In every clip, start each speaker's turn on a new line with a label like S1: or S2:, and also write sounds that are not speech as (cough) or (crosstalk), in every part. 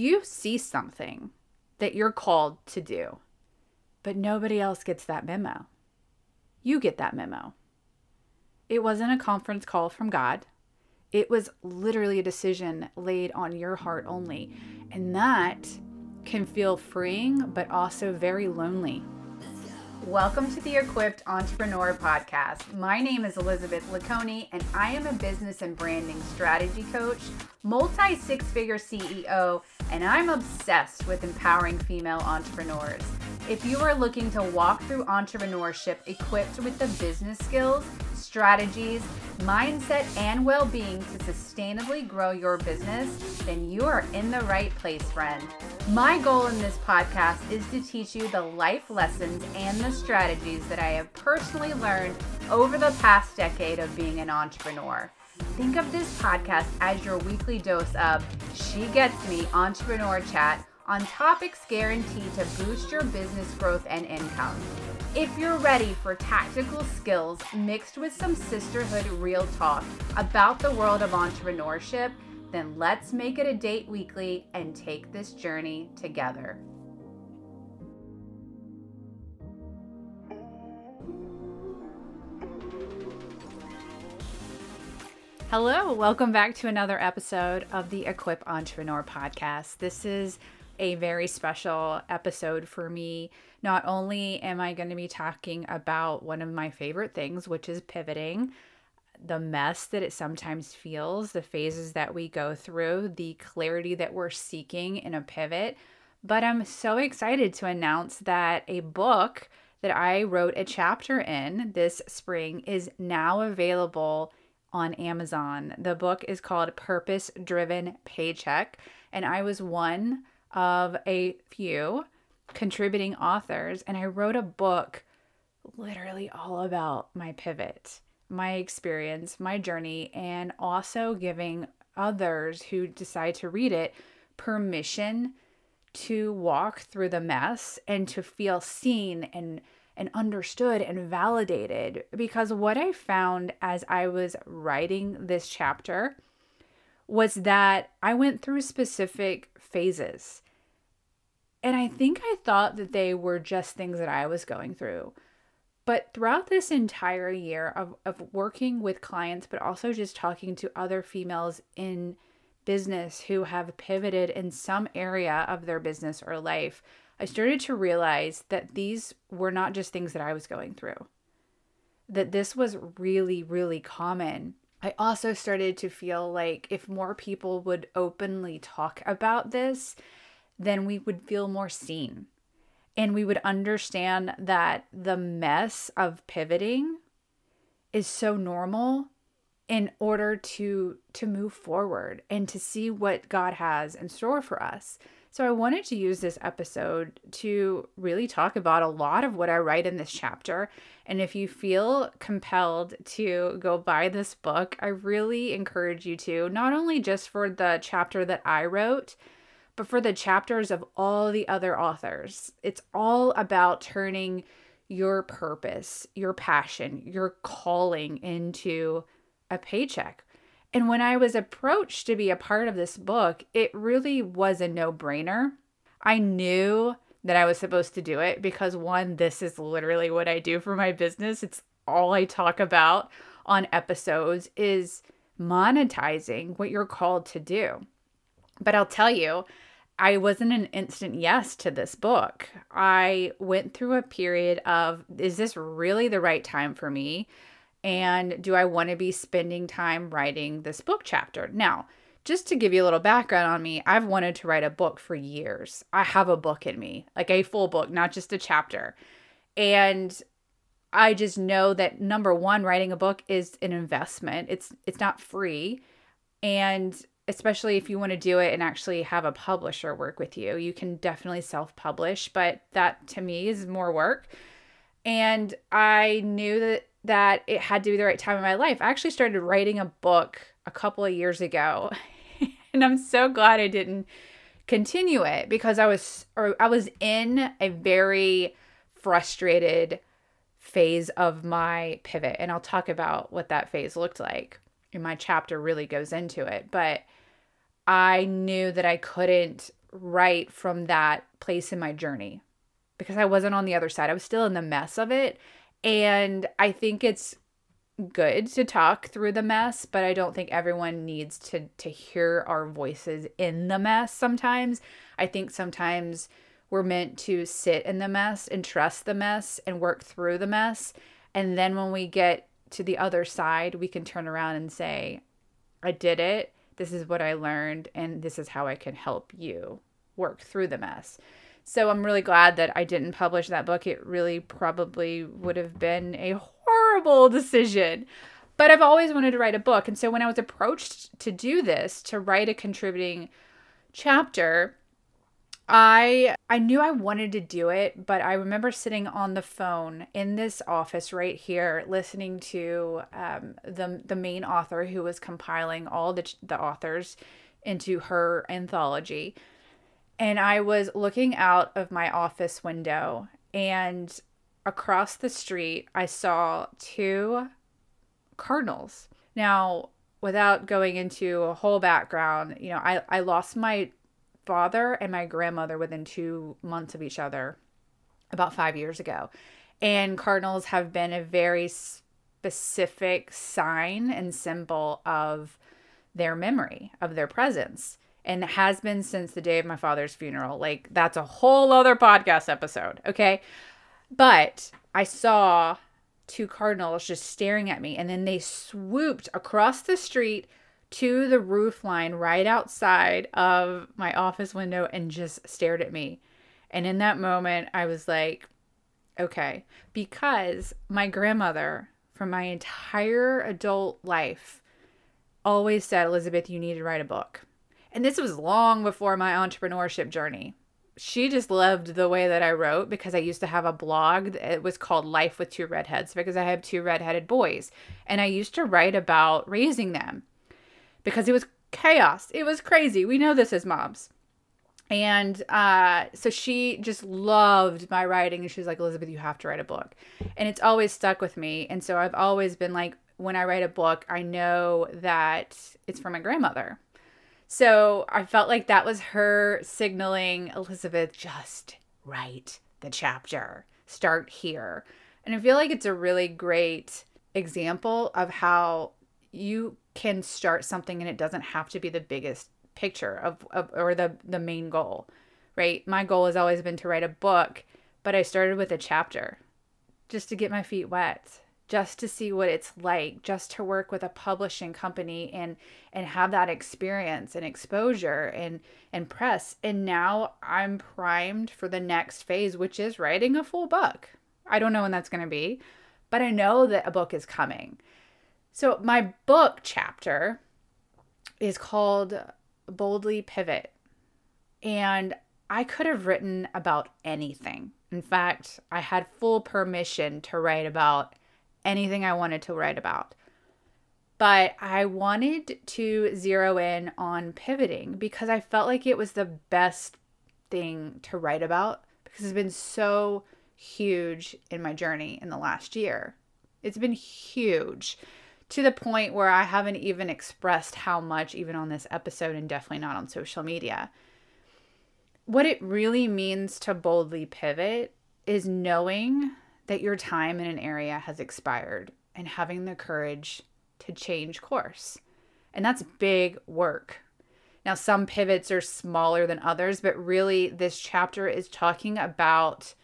S1: you see something that you're called to do, but nobody else gets that memo. You get that memo. It wasn't a conference call from God. It was literally a decision laid on your heart only. And that can feel freeing, but also very lonely. Welcome to the Equipped Entrepreneur Podcast. My name is Elizabeth LeConey, and I am a business and branding strategy coach, multi six figure CEO, and I'm obsessed with empowering female entrepreneurs. If you are looking to walk through entrepreneurship equipped with the business skills, strategies, mindset, and well being to sustainably grow your business, then you are in the right place, friend. My goal in this podcast is to teach you the life lessons and the strategies that I have personally learned over the past decade of being an entrepreneur. Think of this podcast as your weekly dose of She Gets Me Entrepreneur Chat on topics guaranteed to boost your business growth and income. If you're ready for tactical skills mixed with some sisterhood real talk about the world of entrepreneurship, then let's make it a date weekly and take this journey together. Hello, welcome back to another episode of the Equip Entrepreneur podcast. This is a very special episode for me. Not only am I going to be talking about one of my favorite things, which is pivoting, the mess that it sometimes feels, the phases that we go through, the clarity that we're seeking in a pivot. But I'm so excited to announce that a book that I wrote a chapter in this spring is now available on Amazon. The book is called Purpose Driven Paycheck, and I was one of a few contributing authors, and I wrote a book literally all about my pivot, my experience, my journey, and also giving others who decide to read it permission to walk through the mess and to feel seen and and understood and validated because what I found as I was writing this chapter was that I went through specific phases. And I think I thought that they were just things that I was going through. But throughout this entire year of, of working with clients, but also just talking to other females in business who have pivoted in some area of their business or life, I started to realize that these were not just things that I was going through, that this was really, really common I also started to feel like if more people would openly talk about this, then we would feel more seen. And we would understand that the mess of pivoting is so normal in order to to move forward and to see what God has in store for us. So I wanted to use this episode to really talk about a lot of what I write in this chapter. And if you feel compelled to go buy this book, I really encourage you to, not only just for the chapter that I wrote, but for the chapters of all the other authors. It's all about turning your purpose, your passion, your calling into a paycheck and when I was approached to be a part of this book, it really was a no brainer. I knew that I was supposed to do it because, one, this is literally what I do for my business. It's all I talk about on episodes is monetizing what you're called to do. But I'll tell you, I wasn't an instant yes to this book. I went through a period of, is this really the right time for me? And do I want to be spending time writing this book chapter? Now, just to give you a little background on me, I've wanted to write a book for years. I have a book in me, like a full book, not just a chapter. And I just know that number 1 writing a book is an investment. It's it's not free. And especially if you want to do it and actually have a publisher work with you, you can definitely self-publish, but that to me is more work. And I knew that that it had to be the right time in my life. I actually started writing a book a couple of years ago. (laughs) and I'm so glad I didn't continue it because I was or I was in a very frustrated phase of my pivot and I'll talk about what that phase looked like. And my chapter really goes into it, but I knew that I couldn't write from that place in my journey because I wasn't on the other side. I was still in the mess of it. And I think it's good to talk through the mess, but I don't think everyone needs to to hear our voices in the mess sometimes. I think sometimes we're meant to sit in the mess and trust the mess and work through the mess. And then when we get to the other side, we can turn around and say, I did it. This is what I learned, and this is how I can help you work through the mess. So I'm really glad that I didn't publish that book. It really probably would have been a horrible decision. But I've always wanted to write a book. And so when I was approached to do this, to write a contributing chapter, I I knew I wanted to do it, but I remember sitting on the phone in this office right here, listening to um, the the main author who was compiling all the the authors into her anthology, and I was looking out of my office window, and across the street I saw two cardinals. Now, without going into a whole background, you know, I I lost my father and my grandmother within two months of each other about five years ago. And cardinals have been a very specific sign and symbol of their memory, of their presence, and has been since the day of my father's funeral. Like, that's a whole other podcast episode, okay? But I saw two cardinals just staring at me, and then they swooped across the street to the roof line right outside of my office window and just stared at me. And in that moment, I was like, okay, because my grandmother, from my entire adult life, always said, Elizabeth, you need to write a book. And this was long before my entrepreneurship journey. She just loved the way that I wrote because I used to have a blog. It was called Life with Two Redheads because I have two redheaded boys. And I used to write about raising them because it was chaos. It was crazy. We know this as moms. And uh, so she just loved my writing. And she was like, Elizabeth, you have to write a book. And it's always stuck with me. And so I've always been like, when I write a book, I know that it's for my grandmother. So I felt like that was her signaling, Elizabeth, just write the chapter, start here. And I feel like it's a really great example of how you can start something and it doesn't have to be the biggest picture of, of or the the main goal right? My goal has always been to write a book but i started with a chapter just to get my feet wet just to see what it's like just to work with a publishing company and and have that experience and exposure and and press. And now i'm primed for the next phase which is writing a full book. I don't know when that's going to be but i know that a book is coming so, my book chapter is called Boldly Pivot. And I could have written about anything. In fact, I had full permission to write about anything I wanted to write about. But I wanted to zero in on pivoting because I felt like it was the best thing to write about because it's been so huge in my journey in the last year. It's been huge to the point where I haven't even expressed how much, even on this episode, and definitely not on social media. What it really means to boldly pivot is knowing that your time in an area has expired and having the courage to change course. And that's big work. Now, some pivots are smaller than others, but really, this chapter is talking about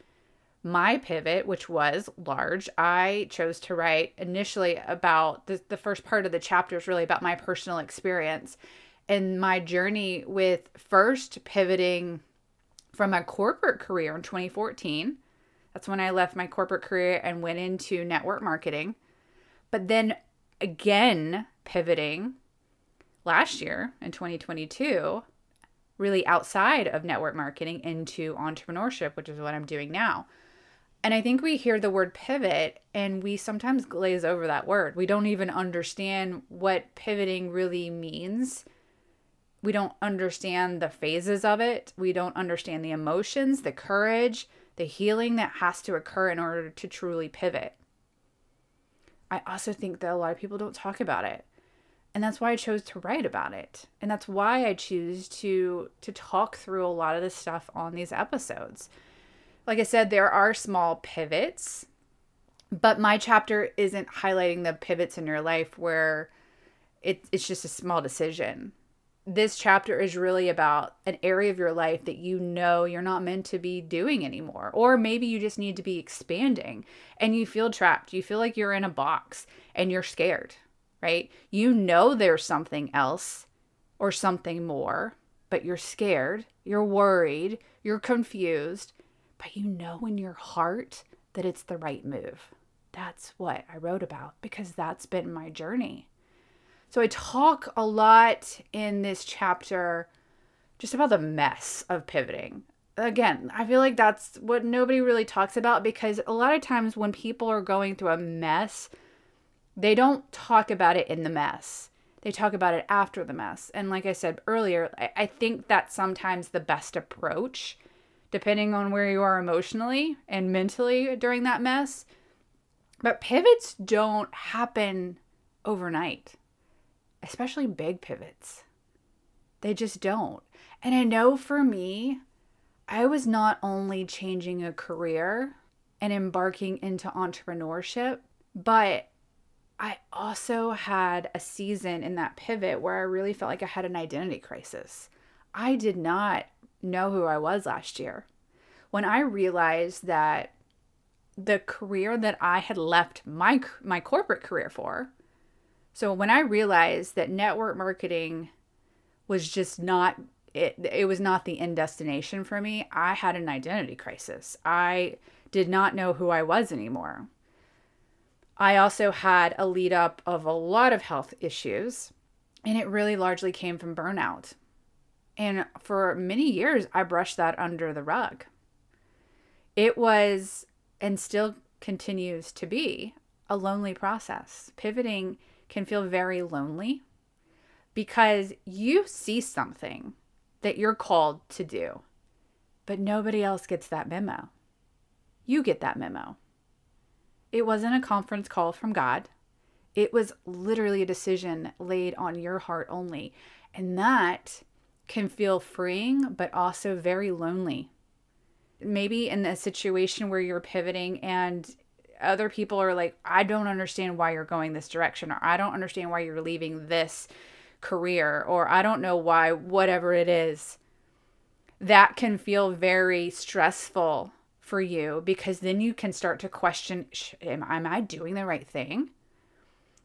S1: my pivot, which was large, I chose to write initially about the, the first part of the chapter is really about my personal experience and my journey with first pivoting from a corporate career in 2014. That's when I left my corporate career and went into network marketing. But then again, pivoting last year in 2022, really outside of network marketing into entrepreneurship, which is what I'm doing now. And I think we hear the word pivot and we sometimes glaze over that word. We don't even understand what pivoting really means. We don't understand the phases of it. We don't understand the emotions, the courage, the healing that has to occur in order to truly pivot. I also think that a lot of people don't talk about it. And that's why I chose to write about it. And that's why I choose to to talk through a lot of this stuff on these episodes. Like I said, there are small pivots, but my chapter isn't highlighting the pivots in your life where it, it's just a small decision this chapter is really about an area of your life that you know you're not meant to be doing anymore. Or maybe you just need to be expanding and you feel trapped. You feel like you're in a box and you're scared, right? You know there's something else or something more, but you're scared, you're worried, you're confused, but you know in your heart that it's the right move. That's what I wrote about because that's been my journey. So I talk a lot in this chapter just about the mess of pivoting. Again, I feel like that's what nobody really talks about because a lot of times when people are going through a mess, they don't talk about it in the mess. They talk about it after the mess. And like I said earlier, I, think that's sometimes the best approach, depending on where you are emotionally and mentally during that mess. But pivots don't happen overnight especially big pivots. They just don't. And I know for me, I was not only changing a career and embarking into entrepreneurship, but I also had a season in that pivot where I really felt like I had an identity crisis. I did not know who I was last year. When I realized that the career that I had left my my corporate career for so when I realized that network marketing was just not it it was not the end destination for me, I had an identity crisis. I did not know who I was anymore. I also had a lead up of a lot of health issues, and it really largely came from burnout. And for many years, I brushed that under the rug. It was, and still continues to be, a lonely process. Pivoting can feel very lonely because you see something that you're called to do, but nobody else gets that memo. You get that memo. It wasn't a conference call from God. It was literally a decision laid on your heart only. And that can feel freeing, but also very lonely. Maybe in a situation where you're pivoting and other people are like, I don't understand why you're going this direction, or I don't understand why you're leaving this career, or I don't know why, whatever it is, that can feel very stressful for you because then you can start to question am, am I doing the right thing?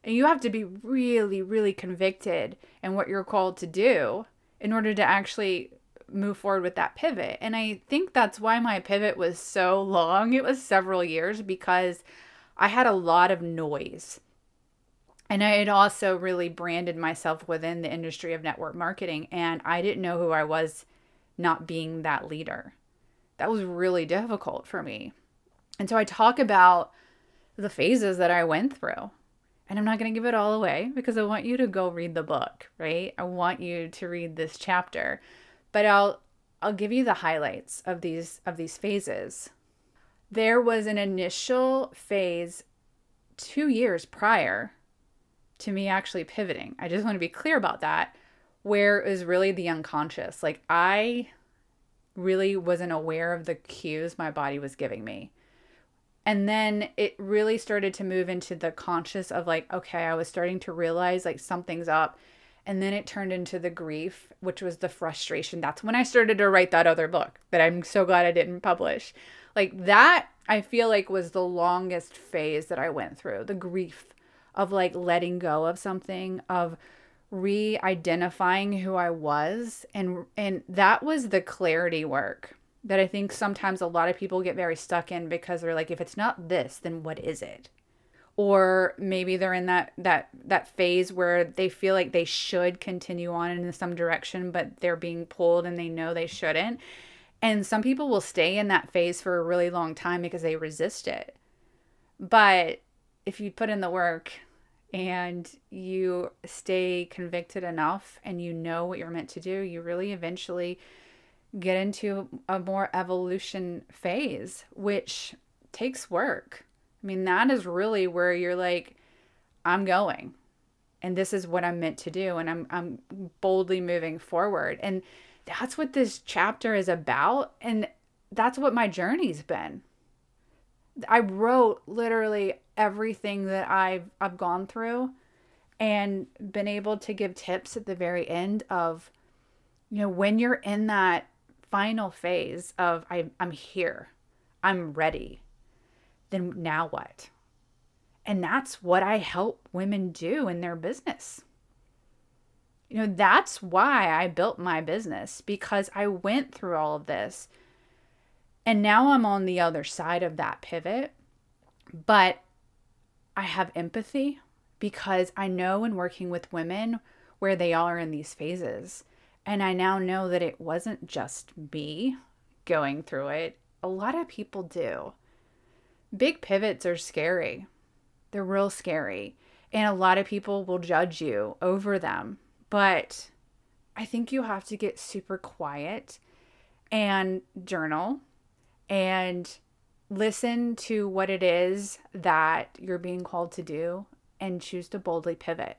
S1: And you have to be really, really convicted in what you're called to do in order to actually move forward with that pivot. And I think that's why my pivot was so long. It was several years because I had a lot of noise. And I had also really branded myself within the industry of network marketing, and I didn't know who I was not being that leader. That was really difficult for me. And so I talk about the phases that I went through. And I'm not going to give it all away because I want you to go read the book, right? I want you to read this chapter but I'll I'll give you the highlights of these of these phases. There was an initial phase 2 years prior to me actually pivoting. I just want to be clear about that where was really the unconscious. Like I really wasn't aware of the cues my body was giving me. And then it really started to move into the conscious of like, okay, I was starting to realize like something's up and then it turned into the grief, which was the frustration. That's when I started to write that other book that I'm so glad I didn't publish. Like that, I feel like was the longest phase that I went through the grief of like letting go of something, of re-identifying who I was and and that was the clarity work that I think sometimes a lot of people get very stuck in because they're like if it's not this then what is it? or maybe they're in that that that phase where they feel like they should continue on in some direction but they're being pulled and they know they shouldn't and some people will stay in that phase for a really long time because they resist it but if you put in the work and you stay convicted enough and you know what you're meant to do you really eventually get into a more evolution phase which takes work I mean, that is really where you're like, I'm going. and this is what I'm meant to do and I'm I'm boldly moving forward. And that's what this chapter is about and that's what my journey's been. I wrote literally everything that I've I've gone through and been able to give tips at the very end of you know when you're in that final phase of I'm, I'm here, I'm ready, then now what? And that's what I help women do in their business. You know, that's why I built my business because I went through all of this. And now I'm on the other side of that pivot. But I have empathy because I know in working with women where they are in these phases. And I now know that it wasn't just me going through it, a lot of people do. Big pivots are scary, they're real scary. And a lot of people will judge you over them. But I think you have to get super quiet and journal and listen to what it is that you're being called to do and choose to boldly pivot.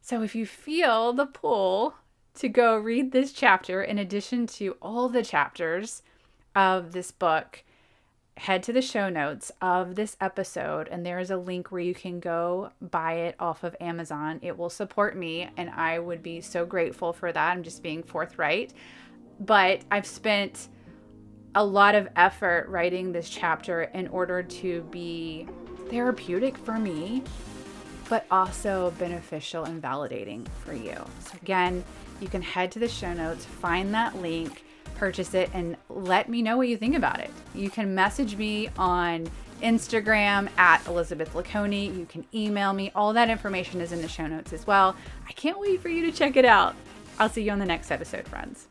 S1: So if you feel the pull to go read this chapter, in addition to all the chapters of this book, head to the show notes of this episode, and there is a link where you can go buy it off of Amazon. It will support me, and I would be so grateful for that. I'm just being forthright. But I've spent a lot of effort writing this chapter in order to be therapeutic for me, but also beneficial and validating for you. So, again, you can head to the show notes, find that link, purchase it, and let me know what you think about it. You can message me on Instagram at Elizabeth LeConey. You can email me. All that information is in the show notes as well. I can't wait for you to check it out. I'll see you on the next episode, friends.